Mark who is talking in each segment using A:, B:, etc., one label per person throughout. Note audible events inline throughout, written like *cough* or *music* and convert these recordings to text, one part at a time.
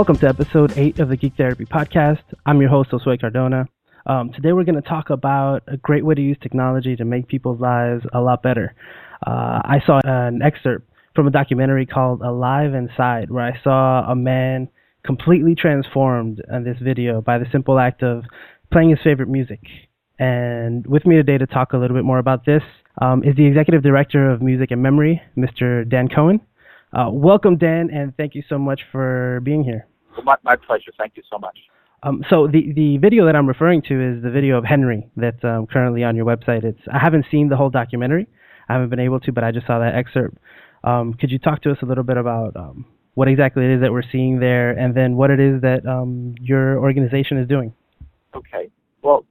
A: Welcome to episode 8 of the Geek Therapy Podcast. I'm your host, Josue Cardona. Um, today we're going to talk about a great way to use technology to make people's lives a lot better. Uh, I saw an excerpt from a documentary called Alive Inside, where I saw a man completely transformed in this video by the simple act of playing his favorite music. And with me today to talk a little bit more about this um, is the executive director of music and memory, Mr. Dan Cohen. Uh, welcome, Dan, and thank you so much for being here.
B: My, my pleasure. Thank you so much.
A: Um, so the the video that I'm referring to is the video of Henry that's um, currently on your website. It's I haven't seen the whole documentary. I haven't been able to, but I just saw that excerpt. Um, could you talk to us a little bit about um, what exactly it is that we're seeing there, and then what it is that um, your organization is doing?
B: Okay. Well,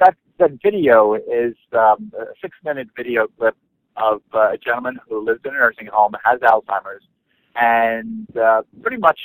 B: that that video is um, a six-minute video clip of uh, a gentleman who lives in a nursing home, has Alzheimer's, and uh, pretty much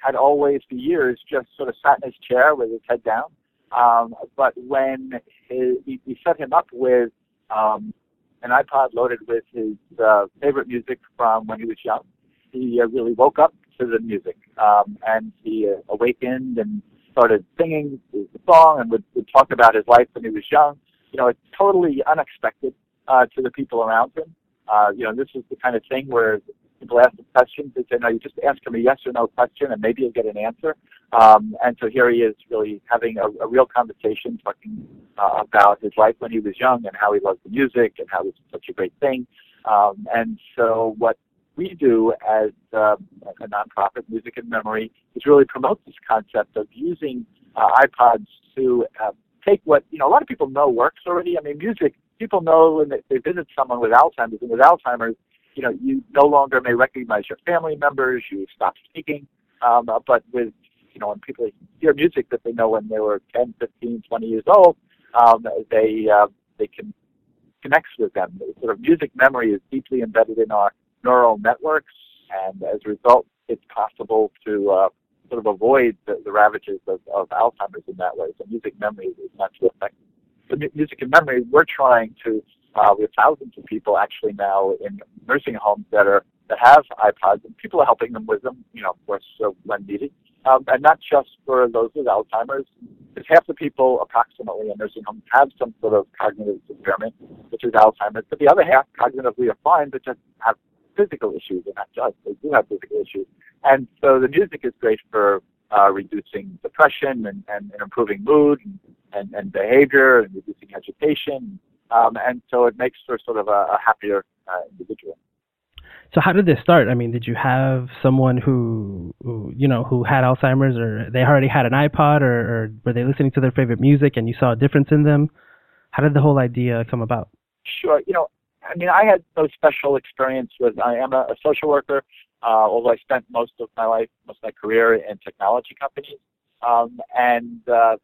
B: had always for years just sort of sat in his chair with his head down. Um, but when his, we, we set him up with um, an iPod loaded with his uh, favorite music from when he was young, he uh, really woke up to the music um, and he uh, awakened and started singing the song and would, would talk about his life when he was young. You know, it's totally unexpected uh, to the people around him. Uh, you know, this is the kind of thing where people ask him questions. They say, no, you just ask him a yes or no question and maybe you'll get an answer. Um, and so here he is really having a, a real conversation, talking uh, about his life when he was young and how he loved the music and how it was such a great thing. Um, and so what we do as uh, a nonprofit, Music and Memory, is really promote this concept of using uh, iPods to uh, take what, you know, a lot of people know works already. I mean, music people know when they, they visit someone with Alzheimer's, and with Alzheimer's, you know, you no longer may recognize your family members, you stop speaking. Um, but with, you know, when people hear music that they know when they were 10, 15, 20 years old, um, they uh, they can connect with them. The sort of music memory is deeply embedded in our neural networks, and as a result, it's possible to uh, sort of avoid the, the ravages of, of Alzheimer's in that way. So music memory is not too effective the music and memory, we're trying to uh, we have thousands of people actually now in nursing homes that are that have iPods, and people are helping them with them. You know, of course, uh, when needed, um, and not just for those with Alzheimer's. Because half the people, approximately, in nursing homes have some sort of cognitive impairment, which is Alzheimer's. But the other half, cognitively, are fine, but just have physical issues, and not just they do have physical issues. And so the music is great for uh, reducing depression and, and, and improving mood and, and, and behavior and reducing agitation. Um, and so it makes for sort of a, a happier uh, individual.
A: So how did this start? I mean, did you have someone who, who, you know, who had Alzheimer's, or they already had an iPod, or, or were they listening to their favorite music, and you saw a difference in them? How did the whole idea come about?
B: Sure. You know, I mean, I had no special experience with. I am a, a social worker, uh, although I spent most of my life, most of my career in technology companies. Um, and uh,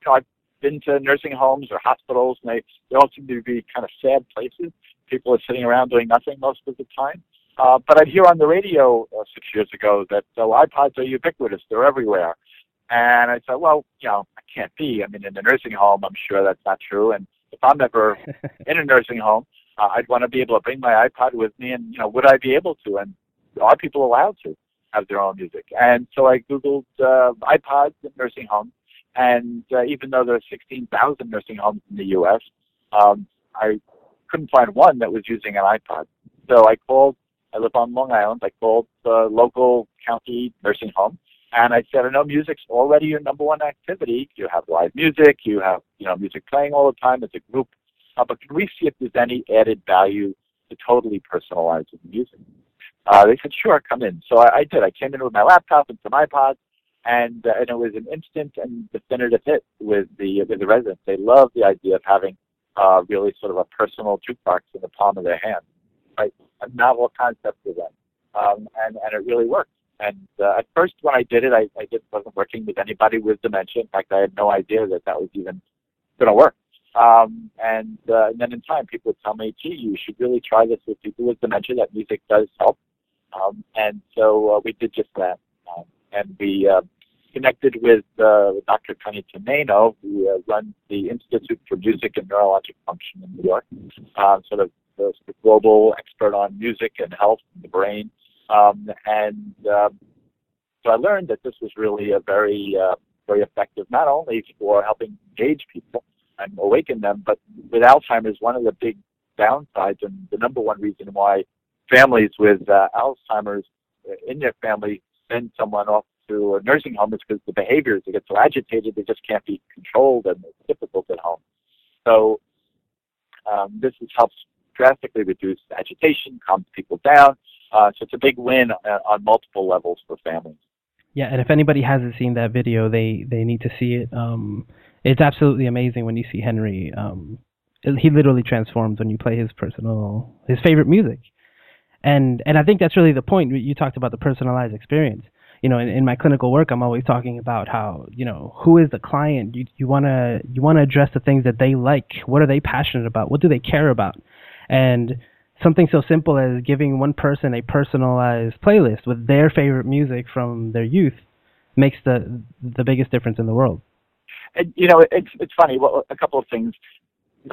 B: you know, I've been to nursing homes or hospitals, and they they all seem to be kind of sad places. People are sitting around doing nothing most of the time. Uh, but I'd hear on the radio uh, six years ago that uh, iPods are ubiquitous; they're everywhere. And I said, well, you know, I can't be. I mean, in the nursing home, I'm sure that's not true. And if I'm ever *laughs* in a nursing home, uh, I'd want to be able to bring my iPod with me, and you know, would I be able to? And are people allowed to have their own music? And so I googled uh, iPods in nursing homes, and uh, even though there are 16,000 nursing homes in the U.S., um, I couldn't find one that was using an iPod. So I called. I live on Long Island. I called the local county nursing home, and I said, I know music's already your number one activity. You have live music. You have you know music playing all the time as a group. Uh, but can we see if there's any added value to totally personalizing music? Uh, they said, sure, come in. So I, I did. I came in with my laptop and some iPods, and uh, and it was an instant and definitive hit with the with the residents. They loved the idea of having uh, really sort of a personal jukebox in the palm of their hand, right? A novel concept for them, um, and and it really worked. And uh, at first, when I did it, I, I just wasn't working with anybody with dementia. In fact, I had no idea that that was even going to work. Um, and, uh, and then in time, people would tell me, gee, you should really try this with people with dementia. That music does help. Um, and so uh, we did just that. Um, and we uh, connected with uh, Dr. Connie Tomaino, who uh, runs the Institute for Music and Neurologic Function in New York, uh, sort of the, global expert on music and health and the brain. Um, and uh, So I learned that this was really a very, uh, very effective, not only for helping engage people and awaken them, but with Alzheimer's, one of the big downsides and the number one reason why families with uh, Alzheimer's in their family send someone off to a nursing home is because the behaviors they get so agitated they just can't be controlled and it's difficult at home. So um, this is, helps drastically reduce agitation, calms people down. Uh, so it's a big win uh, on multiple levels for families.
A: Yeah, and if anybody hasn't seen that video, they they need to see it. Um, it's absolutely amazing when you see Henry. Um, he literally transforms when you play his personal, his favorite music, and and I think that's really the point. You talked about the personalized experience. You know, in, in my clinical work, I'm always talking about how you know who is the client. You you wanna you wanna address the things that they like. What are they passionate about? What do they care about? And something so simple as giving one person a personalized playlist with their favorite music from their youth makes the the biggest difference in the world.
B: You know, it's it's funny. Well, a couple of things.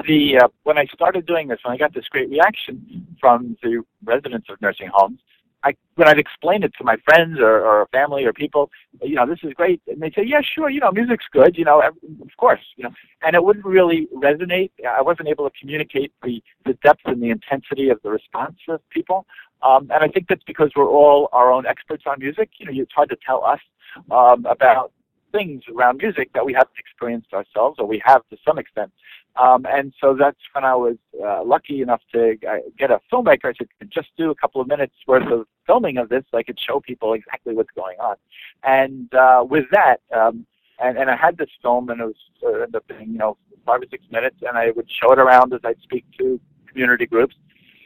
B: The uh, when I started doing this, when I got this great reaction from the residents of nursing homes, I when I'd explain it to my friends or, or family or people, you know, this is great, and they say, yeah, sure, you know, music's good, you know, of course, you know, and it wouldn't really resonate. I wasn't able to communicate the the depth and the intensity of the response of people, um, and I think that's because we're all our own experts on music. You know, it's hard to tell us um, about things around music that we haven't experienced ourselves or we have to some extent. Um, and so that's when I was uh, lucky enough to uh, get a filmmaker to just do a couple of minutes worth of filming of this so I could show people exactly what's going on. And uh, with that, um, and, and I had this film and it was uh, ended up being, you know, five or six minutes and I would show it around as I'd speak to community groups.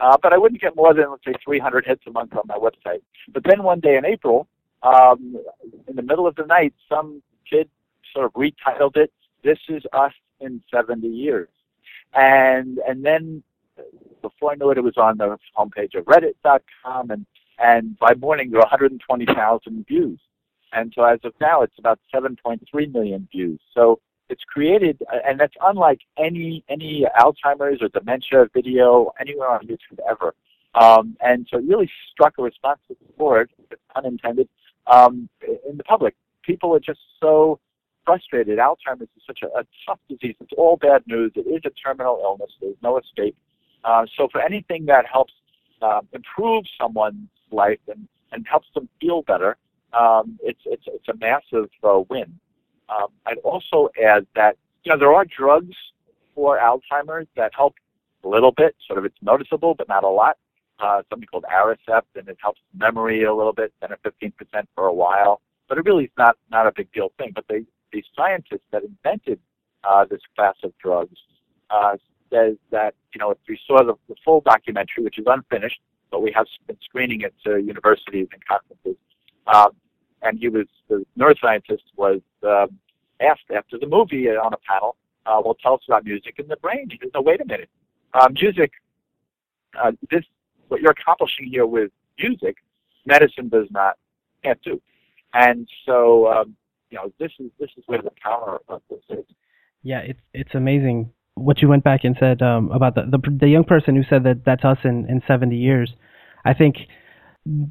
B: Uh, but I wouldn't get more than, let's say, 300 hits a month on my website. But then one day in April, um, in the middle of the night, some kid sort of retitled it, This Is Us in 70 Years. And, and then before I knew it, it was on the homepage of reddit.com and, and by morning there were 120,000 views. And so as of now, it's about 7.3 million views. So it's created, and that's unlike any any Alzheimer's or dementia video anywhere on YouTube ever. Um, and so it really struck a response to the board, unintended, um, in the public people are just so frustrated. Alzheimer's is such a, a tough disease. It's all bad news. It is a terminal illness. There's no escape. Uh, so for anything that helps uh, improve someone's life and, and helps them feel better, um, it's, it's, it's a massive uh, win. Um, I'd also add that you know there are drugs for Alzheimer's that help a little bit, sort of it's noticeable, but not a lot. Uh, something called Aricept, and it helps memory a little bit, 10 or 15 percent for a while but it really is not not a big deal thing. But they, the scientists that invented uh, this class of drugs uh, says that you know if we saw the, the full documentary, which is unfinished, but we have been screening it to universities and conferences, um, and he was the neuroscientist was um, asked after the movie on a panel, uh, "Well, tell us about music in the brain." He says, "No, wait a minute, uh, music. Uh, this what you're accomplishing here with music, medicine does not can't do." And so, um, you know, this is this is where the power of this is.
A: Yeah, it's it's amazing what you went back and said um, about the, the the young person who said that that's us in in 70 years. I think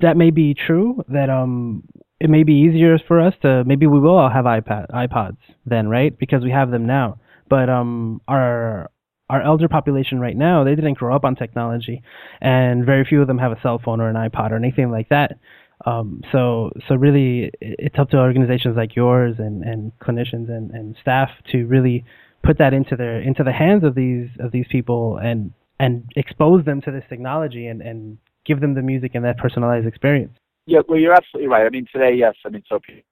A: that may be true. That um, it may be easier for us to maybe we will all have iPad iPods then, right? Because we have them now. But um, our our elder population right now, they didn't grow up on technology, and very few of them have a cell phone or an iPod or anything like that. Um, so so really, it's up to organizations like yours and, and clinicians and, and staff to really put that into their into the hands of these of these people and and expose them to this technology and, and give them the music and that personalized experience.
B: Yeah, well, you're absolutely right. I mean, today, yes. I mean, so people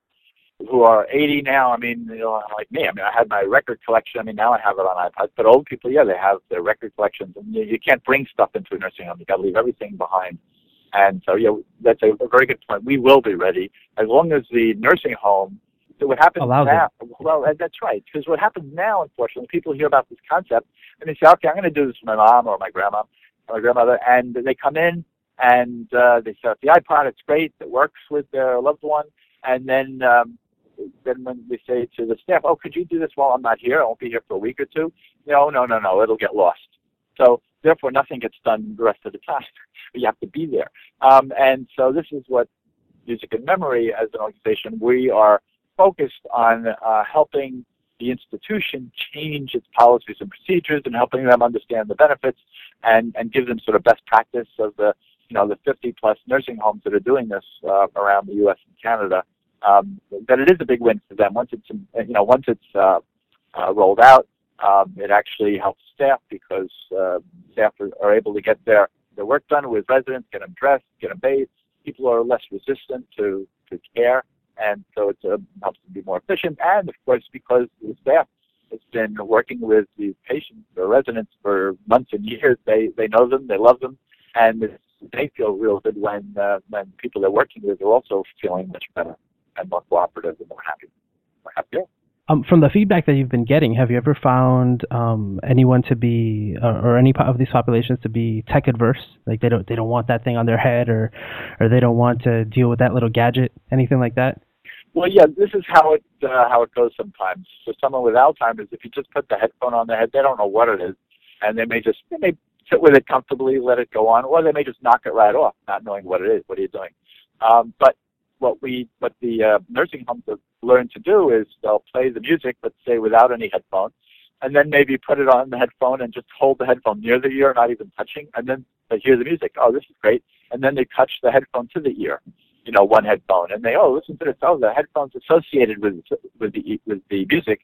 B: who are 80 now, I mean, you know, like me. I mean, I had my record collection. I mean, now I have it on iPod. But old people, yeah, they have their record collections, and you, you can't bring stuff into a nursing home. You got to leave everything behind. And so, yeah, that's a, a very good point. We will be ready as long as the nursing home. So what happens
A: Allows
B: now? It. Well, that's right. Because what happens now, unfortunately, people hear about this concept and they say, "Okay, I'm going to do this for my mom or my grandma or my grandmother," and they come in and uh, they set up the iPod. It's great. It works with their loved one, and then um, then when we say to the staff, "Oh, could you do this while I'm not here? I won't be here for a week or two. No, no, no, no. It'll get lost. So therefore, nothing gets done the rest of the time. *laughs* you have to be there. Um, and so this is what Music and Memory as an organization, we are focused on uh, helping the institution change its policies and procedures and helping them understand the benefits and, and give them sort of best practice of the you know the 50 plus nursing homes that are doing this uh, around the U.S. and Canada. Um, that it is a big win for them once it's you know once it's uh, uh, rolled out. Um, it actually helps staff because uh, staff are, are able to get their their work done with residents, get them dressed, get them bathed. People are less resistant to to care and so it uh, helps them be more efficient. And of course, because the staff has been working with these patients or residents for months and years, they they know them, they love them, and they feel real good when uh, when people they're working with are also feeling much better and more cooperative and more happy, more happier.
A: Um, from the feedback that you've been getting, have you ever found um, anyone to be, uh, or any of these populations to be tech adverse? Like they don't, they don't want that thing on their head, or, or they don't want to deal with that little gadget, anything like that?
B: Well, yeah, this is how it uh, how it goes sometimes. For someone with Alzheimer's, if you just put the headphone on their head, they don't know what it is, and they may just they may sit with it comfortably, let it go on, or they may just knock it right off, not knowing what it is. What are you doing? Um, but what we what the uh, nursing homes have learned to do is they'll play the music, let's say without any headphones, and then maybe put it on the headphone and just hold the headphone near the ear, not even touching, and then they hear the music. Oh, this is great, and then they touch the headphone to the ear you know, one headphone, and they oh listen to this. Oh, the headphones associated with with the with the music,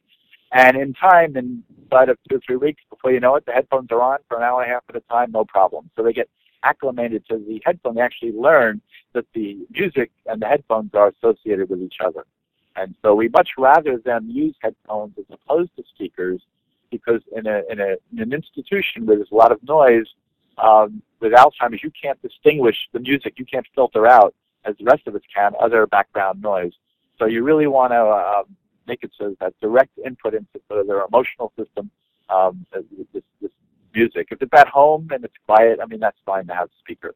B: and in time, inside of two or three weeks, before you know it, the headphones are on for an hour and a half at a time, no problem. So they get acclimated to the headphone. They actually learn that the music and the headphones are associated with each other, and so we much rather them use headphones as opposed to speakers, because in a in a in an institution where there's a lot of noise. Um, with Alzheimer's, you can't distinguish the music. You can't filter out as the rest of us can, other background noise. So you really want to uh, make it so that direct input into sort of their emotional system, um, this, this music. If it's at home and it's quiet, I mean, that's fine to have a speaker.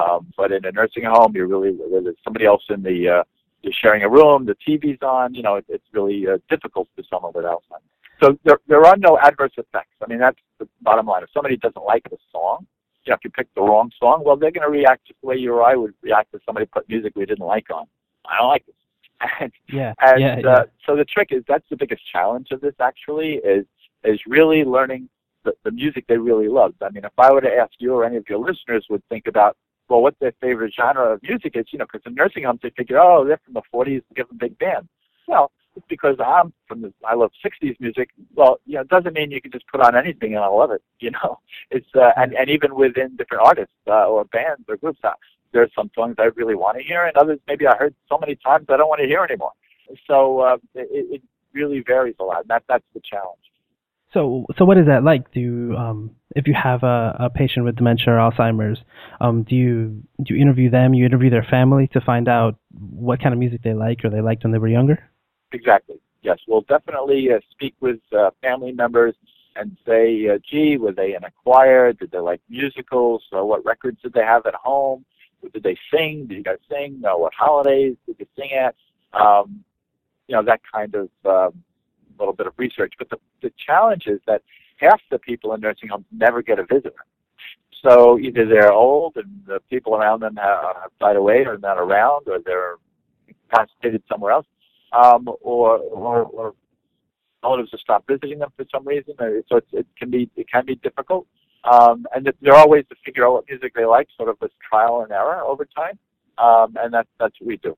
B: Um, but in a nursing home, you're really, there's somebody else in the, uh, you're sharing a room, the TV's on, you know, it, it's really uh, difficult for someone with Alzheimer's. So there, there are no adverse effects. I mean, that's the bottom line. If somebody doesn't like the song, you know, if you pick the wrong song, well, they're going to react just the way you or I would react if somebody put music we didn't like on. I don't like this. *laughs*
A: And, yeah.
B: And
A: yeah,
B: uh, so the trick is that's the biggest challenge of this actually is is really learning the, the music they really love. I mean, if I were to ask you or any of your listeners would think about, well, what their favorite genre of music is, you know, because in nursing homes they figure, oh, they're from the 40s, give them big band. Well, it's because I'm from the I love '60s music. Well, you know, it doesn't mean you can just put on anything and I love it. *laughs* You know, it's uh, and and even within different artists uh, or bands or groups, uh, there's some songs I really want to hear, and others maybe I heard so many times I don't want to hear anymore. So uh, it, it really varies a lot. And that that's the challenge.
A: So, so what is that like? Do um, if you have a, a patient with dementia or Alzheimer's, um, do you do you interview them? You interview their family to find out what kind of music they like or they liked when they were younger?
B: Exactly. Yes, we'll definitely uh, speak with uh, family members and say, uh, gee, were they in a choir? Did they like musicals? So what records did they have at home? Did they sing? Did you guys sing? Uh, what holidays did you sing at? Um, you know, that kind of um, little bit of research. But the, the challenge is that half the people in nursing homes never get a visitor. So either they're old and the people around them have, died away or not around, or they're concentrated somewhere else um, or, or, or relatives have stopped visiting them for some reason. So it's, it can be it can be difficult. Um, and there are ways to figure out what music they like, sort of with trial and error over time. Um, and that's that's what we do.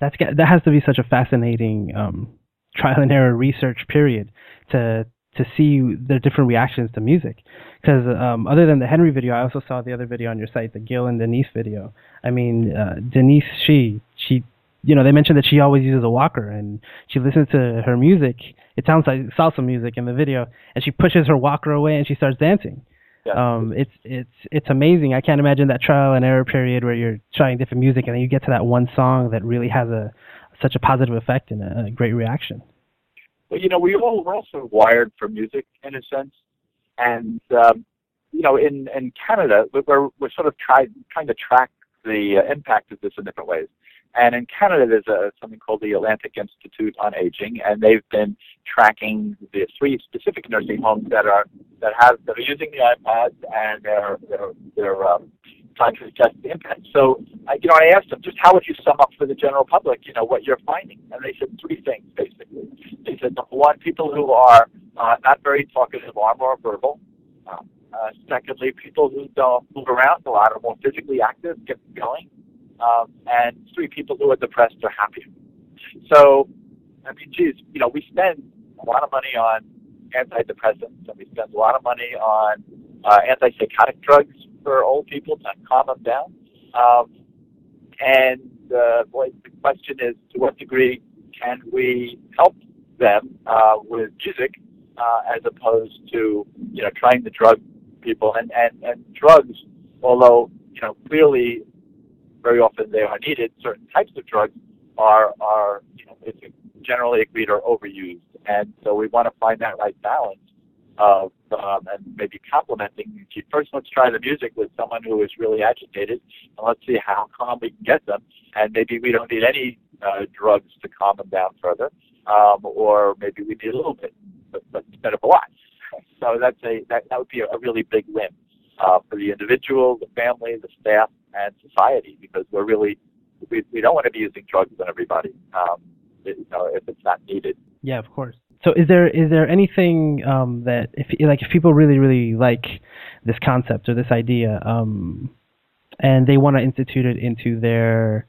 A: That's that has to be such a fascinating um, trial and error research period to to see the different reactions to music. Because um, other than the Henry video, I also saw the other video on your site, the Gil and Denise video. I mean, uh, Denise, she she you know, they mentioned that she always uses a walker and she listens to her music. It sounds like salsa music in the video, and she pushes her walker away and she starts dancing. Yeah. Um, it's it's it's amazing. I can't imagine that trial and error period where you're trying different music and then you get to that one song that really has a such a positive effect and a, a great reaction.
B: Well, you know, we all we're also wired for music in a sense, and um, you know, in in Canada, we're we're sort of trying trying to track the uh, impact of this in different ways. And in Canada, there's a, something called the Atlantic Institute on Aging, and they've been tracking the three specific nursing homes that are that have that are using the iPads and they're they're, they're um, trying to assess the impact. So, uh, you know, I asked them just how would you sum up for the general public, you know, what you're finding, and they said three things basically. They said number one, people who are uh, not very talkative are more verbal. Um, uh, secondly, people who don't move around a lot are more physically active, get going. Um, and three, people who are depressed are happier. So, I mean, geez, you know, we spend a lot of money on antidepressants, and we spend a lot of money on uh, antipsychotic drugs for old people to calm them down. Um, and uh, boy, the question is, to what degree can we help them uh, with music uh, as opposed to you know trying to drug people and, and and drugs, although you know clearly very often they are needed. Certain types of drugs are are you know it's generally agreed are overused, and so we want to find that right balance of um, and maybe complementing. First, let's try the music with someone who is really agitated, and let's see how calm we can get them. And maybe we don't need any uh, drugs to calm them down further, um, or maybe we need a little bit, but, but instead of a lot. So that's a that, that would be a, really big win uh, for the individual, the family, the staff, and society because we're really we, we don't want to be using drugs on everybody um, it, you know, if it's not needed.
A: Yeah, of course. So is there is there anything um, that if like if people really really like this concept or this idea um, and they want to institute it into their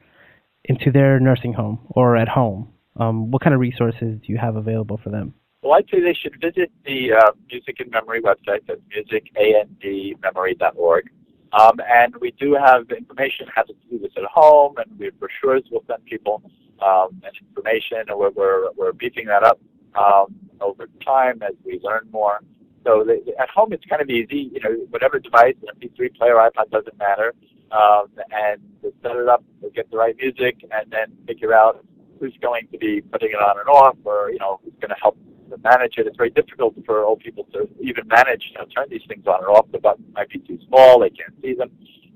A: into their nursing home or at home, um, what kind of resources do you have available for them?
B: Well, I'd say they should visit the uh, Music and Memory website. That's musicandmemory.org. Um, and we do have information how to do this at home, and we have brochures we'll send people um, and information, and we're, we're, we're beefing that up um, over time as we learn more. So at home, it's kind of easy. You know, whatever device, an MP3 player, iPod, doesn't matter. Um, and set it up, get the right music, and then figure out who's going to be putting it on and off, or you know, who's going to help to manage it. It's very difficult for old people to even manage, you know, turn these things on and off. The button might be too small; they can't see them.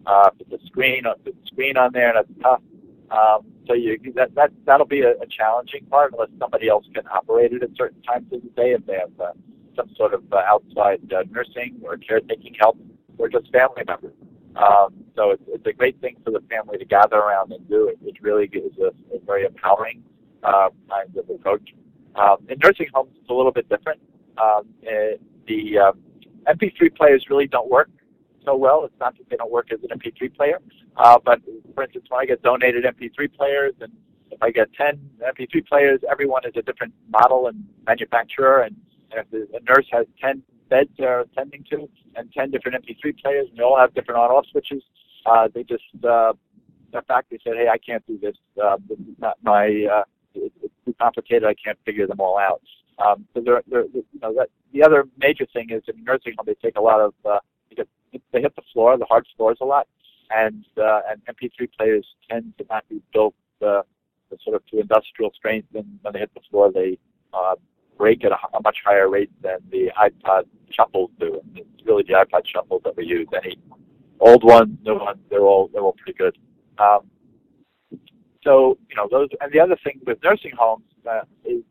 B: Uh, put the screen, uh, put the screen on there, and that's tough. Um, so you that that that'll be a, a challenging part unless somebody else can operate it at certain times of the day if they have uh, some sort of uh, outside uh, nursing or caretaking help or just family members. Um, so it's, it's a great thing for the family to gather around and do. It, it really is a, a very empowering uh, kind of approach. Um, in nursing homes, it's a little bit different. Um, uh, the um, MP3 players really don't work so well. It's not that they don't work as an MP3 player, uh, but for instance, when I get donated MP3 players, and if I get 10 MP3 players, everyone is a different model and manufacturer, and, and if the, a nurse has 10 beds they're attending to and 10 different MP3 players, and they all have different on-off switches, uh, they just uh, the fact they said, "Hey, I can't do this. Uh, this is not my. Uh, it, it's too complicated. I can't figure them all out." Um, so they're, they're, you know, that, the other major thing is in nursing home they take a lot of uh, they hit the floor, the hard floors a lot, and uh, and MP3 players tend to not be built uh, sort of to industrial strength, and when they hit the floor, they uh, break at a, a much higher rate than the iPod shuffles do. And it's really the iPod shuffles that we use. Any old ones, new ones, they're all they're all pretty good. Um, so you know those, and the other thing with nursing homes uh, is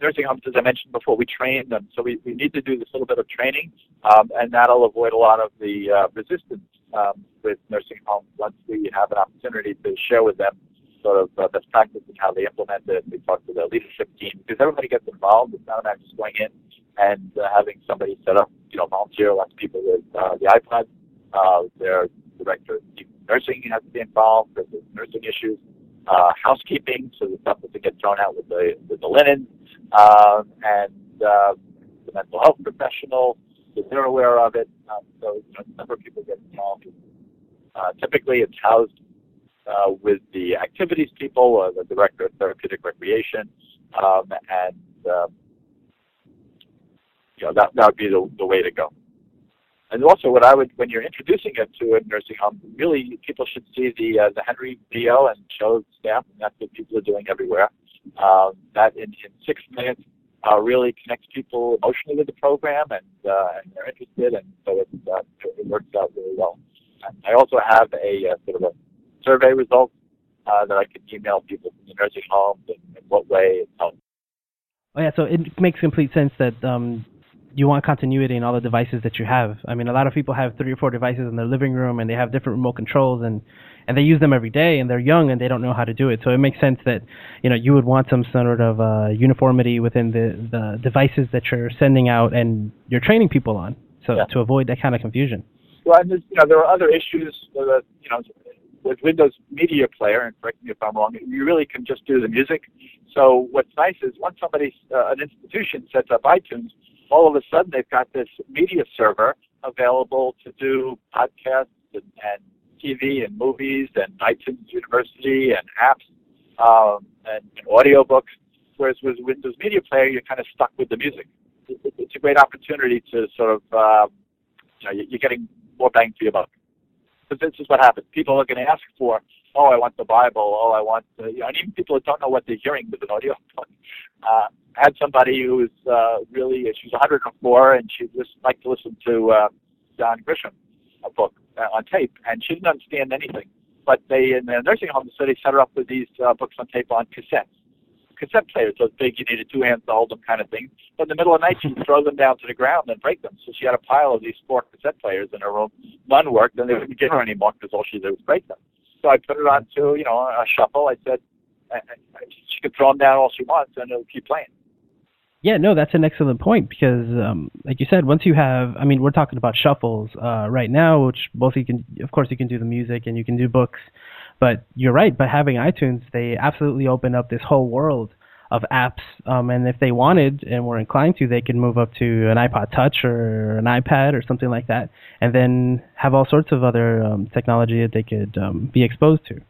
B: nursing homes, as I mentioned before, we train them. So we, we need to do this little bit of training, um, and that'll avoid a lot of the uh, resistance um, with nursing homes once we have an opportunity to share with them sort of uh, best practices, how they implement it. We talk to the leadership team because everybody gets involved. It's not about just going in and uh, having somebody set up, you know, volunteer. Of people with uh, the iPod. Uh, their director of nursing has to be involved because there's nursing issues. Uh, housekeeping, so the stuff doesn't get thrown out with the with the linen um, and uh, the mental health professional, so they're aware of it. Um, so you know, a number of people get involved. Uh, typically, it's housed uh, with the activities people or the director of therapeutic recreation, um, and um, you know that that would be the, the way to go. And also, what I would, when you're introducing it to a nursing home, really people should see the uh, the Henry video and show staff, and that's what people are doing everywhere. Uh, that in, in six minutes uh, really connects people emotionally with the program, and uh, and they're interested, and so it uh, it works out really well. And I also have a uh, sort of a survey results uh, that I can email people from the nursing homes and in what way it helps.
A: Oh yeah, so it makes complete sense that um, you want continuity in all the devices that you have. I mean, a lot of people have three or four devices in their living room, and they have different remote controls, and and they use them every day, and they're young and they don't know how to do it. So it makes sense that you know you would want some sort of uh, uniformity within the the devices that you're sending out and you're training people on, so
B: Yeah.
A: to avoid that kind of confusion.
B: Well, and you know, there are other issues that, you know, with Windows Media Player, and correct me if I'm wrong, you really can just do the music. So what's nice is once somebody, uh, an institution sets up iTunes, all of a sudden they've got this media server available to do podcasts and, and TV and movies and iTunes University and apps um, and, and audiobooks. Whereas with Windows Media Player, you're kind of stuck with the music. It, it, it's a great opportunity to sort of, um, you know, you're getting more bang for your buck. Because this is what happens. People are going to ask for, oh, I want the Bible. Oh, I want, the, you know, and even people that don't know what they're hearing with an audio *laughs* book. Uh, I had somebody who was uh, really, she was 104 and she just liked to listen to uh, John Grisham, a book uh, on tape, and she didn't understand anything. But they, in the nursing home, so they set her up with these uh, books on tape on cassettes. Cassette players, those big, you needed two hands to hold them kind of thing. But in the middle of the night, she'd throw them down to the ground and break them. So she had a pile of these four cassette players in her room. None worked, and they wouldn't give her any more because all she did was break them. So I put it on to, you know, a shuffle. I said, she could throw them down all she wants, and it'll keep playing.
A: Yeah, no, that's an excellent point because, um, like you said, once you have, I mean, we're talking about shuffles uh, right now, which both you can, of course, you can do the music and you can do books, but you're right. By having iTunes, they absolutely open up this whole world of apps, um, and if they wanted and were inclined to, they could move up to an iPod Touch or an iPad or something like that, and then have all sorts of other um, technology that they could um, be exposed to.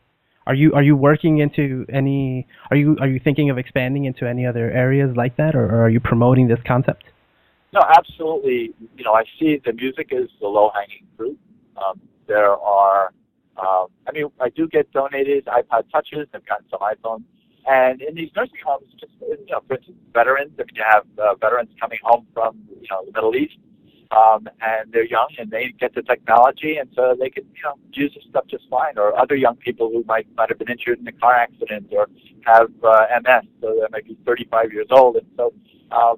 A: Are you are you working into any? Are you are you thinking of expanding into any other areas like that, or, or are you promoting this concept?
B: No, absolutely. You know, I see the music is the low hanging fruit. Um, there are, um, I mean, I do get donated iPod touches. I've gotten some iPhones. And in these nursing homes, just you know, for veterans. I mean, you have uh, veterans coming home from you know the Middle East, um, and they're young and they get the technology, and so they can you know use this stuff just fine. Or other young people who might might have been injured in a car accident or have uh, MS, so they might be 35 years old, and so. Um,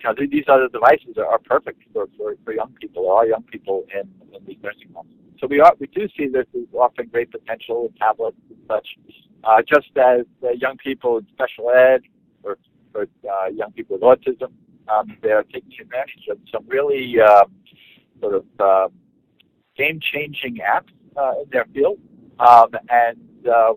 B: you know, these other devices are, are perfect for, for, for young people, or all young people in, in these nursing homes. So we are we do see this is offering great potential with tablets and such. Uh, just as uh, young people in special ed or, or uh, young people with autism, um, they're taking advantage of some really um, sort of uh, game-changing apps uh, in their field, um, and uh,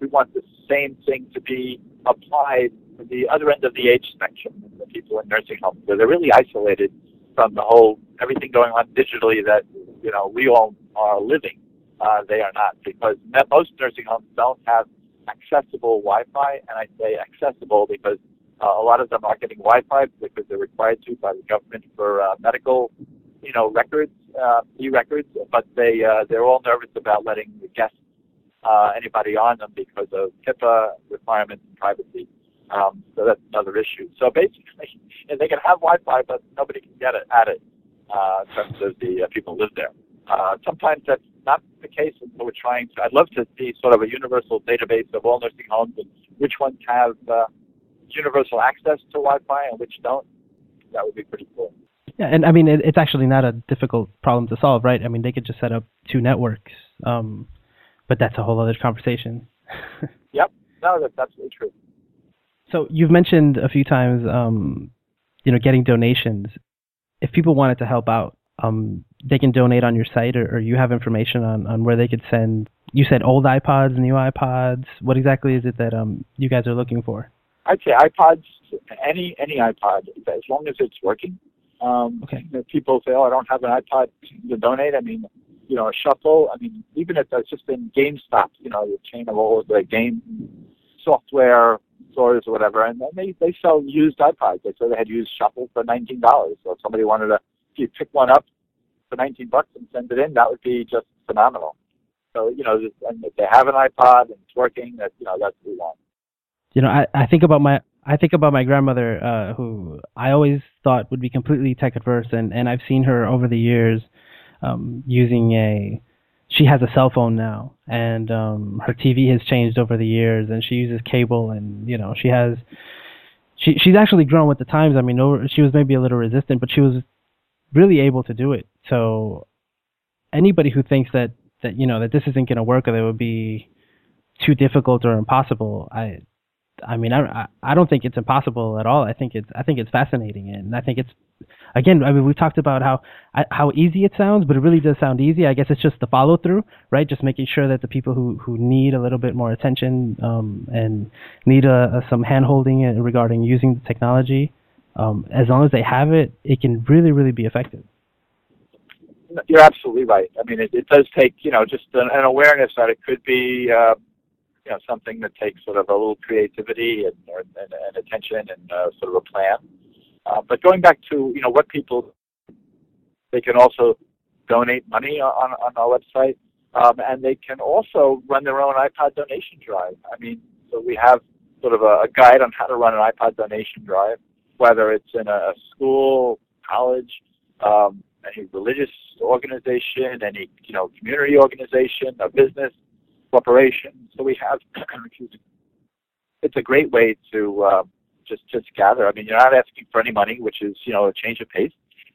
B: we want the same thing to be applied to the other end of the age spectrum, the people in nursing homes, where they're really isolated from the whole everything going on digitally that you know we all are living. Uh, they are not because most nursing homes don't have accessible Wi-Fi, and I say accessible because uh, a lot of them are getting Wi-Fi because they're required to by the government for uh, medical, you know, records, uh, e-records. But they uh, they're all nervous about letting the guests uh, anybody on them because of HIPAA requirements and privacy. Um, so that's another issue. So basically, and *laughs* they can have Wi-Fi, but nobody can get it at it uh, in terms of the uh, people live there. Uh, sometimes that's not the case, and so we're trying to. I'd love to see sort of a universal database of all nursing homes and which ones have uh, universal access to Wi-Fi and which don't. That would be pretty cool.
A: Yeah, and I mean, it, it's actually not a difficult problem to solve, right? I mean, they could just set up two networks, um, but that's a whole other conversation. *laughs*
B: Yep, no, that's absolutely true.
A: so you've mentioned a few times, um, you know, getting donations. If people wanted to help out, um, they can donate on your site, or, or you have information on, on where they could send. You said old iPods, new iPods. What exactly is it that um, you guys are looking for?
B: I'd say iPods, any any iPod, as long as it's working. Um,
A: Okay.
B: you know, people say, "Oh, I don't have an iPod to donate." I mean, you know, a shuffle. I mean, even if that's just in GameStop, you know, the chain of all the game software stores or whatever, and then they they sell used iPods. They said they had used shuffle for nineteen dollars. So if somebody wanted to, if you pick one up for nineteen bucks and send it in, that would be just phenomenal. So you know, and if they have an iPod and it's working, that you know, that's what we want.
A: you know, I, I think about my I think about my grandmother, uh, who I always thought would be completely tech adverse, and and I've seen her over the years um, using a. She has a cell phone now, and um, her TV has changed over the years, and she uses cable, and you know she has. She she's actually grown with the times. I mean, over, she was maybe a little resistant, but she was really able to do it. So anybody who thinks that that you know that this isn't going to work or that it would be too difficult or impossible, I I mean, I I don't think it's impossible at all. I think it's I think it's fascinating, and I think it's again. I mean, we've talked about how how easy it sounds, but it really does sound easy. I guess it's just the follow through, right? Just making sure that the people who who need a little bit more attention um, and need a, a some hand holding regarding using the technology, um, as long as they have it, it can really really be effective.
B: You're absolutely right. I mean, it, it does take you know just an, an awareness that it could be. Uh, you know something that takes sort of a little creativity and and, and attention and uh, sort of a plan. Uh, but going back to you know what people, they can also donate money on on our website, um, and they can also run their own iPod donation drive. I mean, so we have sort of a, a guide on how to run an iPod donation drive, whether it's in a school, college, um, any religious organization, any you know community organization, a business corporation. So we have, *clears throat* it's a great way to uh, just just gather. I mean, you're not asking for any money, which is you know a change of pace,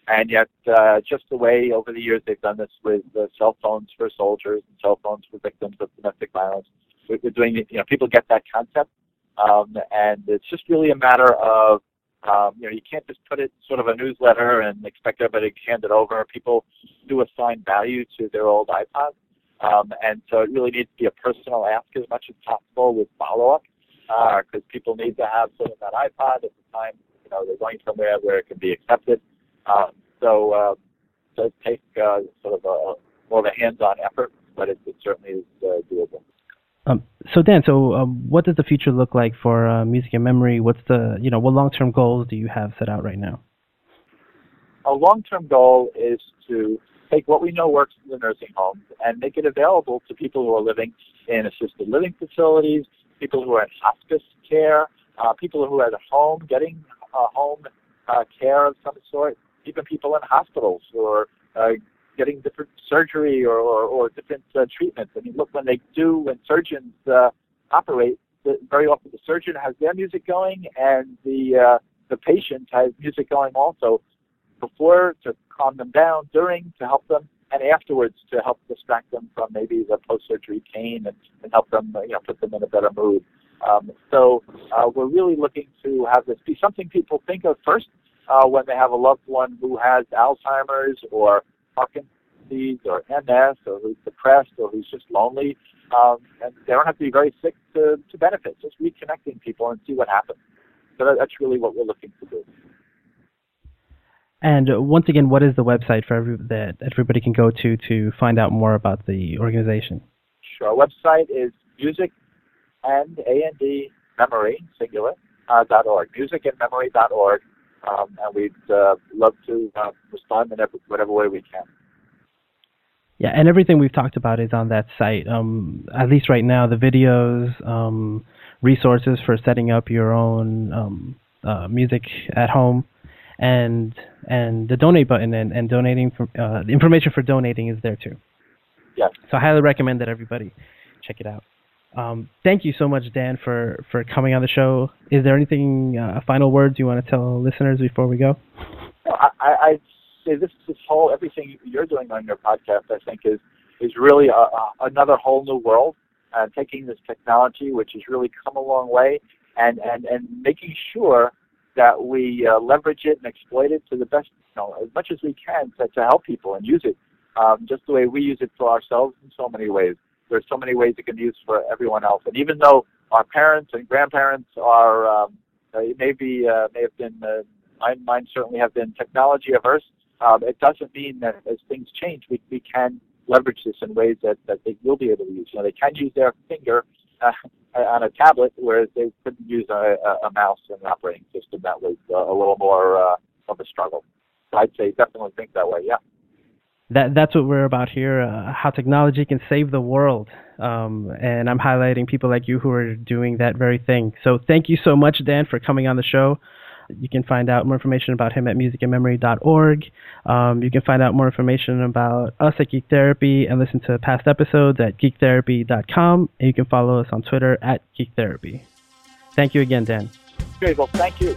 B: and yet uh, just the way over the years they've done this with uh, cell phones for soldiers and cell phones for victims of domestic violence. We're doing. You know, people get that concept, um, and it's just really a matter of um, you know, you can't just put it sort of a newsletter and expect everybody to hand it over. People do assign value to their old iPods. Um, and so it really needs to be a personal ask as much as possible with follow-up because uh, people need to have sort of that iPod at the time, you know, they're going somewhere where it can be accepted. Um, so uh, it does take uh, sort of a more of a hands-on effort, but it, it certainly is uh, doable.
A: Um, so Dan, so um, what does the future look like for uh, music and memory? What's the, you know, what long-term goals do you have set out right now?
B: A long-term goal is to take what we know works in the nursing homes and make it available to people who are living in assisted living facilities, people who are in hospice care, uh, people who are at home getting home uh, care of some sort, even people in hospitals who are uh, getting different surgery or, or, or different uh, treatments. I mean, look, when they do, when surgeons uh, operate, the, very often the surgeon has their music going and the uh, the patient has music going also before to calm them down, during to help them, and afterwards to help distract them from maybe the post-surgery pain and, and help them, you know, put them in a better mood. Um, so uh, we're really looking to have this be something people think of first uh, when they have a loved one who has Alzheimer's or Parkinson's disease or MS or who's depressed or who's just lonely. Um, and they don't have to be very sick to, to benefit. Just reconnecting people and see what happens. So that, that's really what we're looking to do.
A: And once again, what is the website for every, that everybody can go to to find out more about the organization?
B: Sure. Our website is music and A and D memory singular uh, dot org. Musicandmemory dot org, um, and we'd uh, love to uh, respond in whatever way we can.
A: Yeah, and everything we've talked about is on that site. Um, at least right now, the videos, um, resources for setting up your own um, uh, music at home and and the donate button and, and donating for, uh, the information for donating is there too.
B: Yeah.
A: So I highly recommend that everybody check it out. Um, thank you so much, Dan, for, for coming on the show. Is there anything, uh, final words you want to tell listeners before we go?
B: I, I say this this whole everything you're doing on your podcast, I think, is is really a, a, another whole new world. Uh, taking this technology, which has really come a long way, and and and making sure that we uh, leverage it and exploit it to the best, you know, as much as we can to, to help people and use it um, just the way we use it for ourselves in so many ways. There's so many ways it can be used for everyone else. And even though our parents and grandparents are, um, they may uh, may have been, uh, mine, mine certainly have been technology averse. Um, it doesn't mean that as things change, we, we can leverage this in ways that, that they will be able to use. You know, they can use their finger uh, *laughs* on a tablet, whereas they couldn't use a, a mouse and an operating system. That was uh, a little more uh, of a struggle. So I'd say definitely think that way. Yeah.
A: That that's what we're about here. Uh, how technology can save the world, um, and I'm highlighting people like you who are doing that very thing. So thank you so much, Dan, for coming on the show. You can find out more information about him at musicandmemory.org. Um, you can find out more information about us at Geek Therapy and listen to past episodes at geektherapy.com. And you can follow us on Twitter at Geek Therapy. Thank you again, Dan.
B: Great. Well, thank you.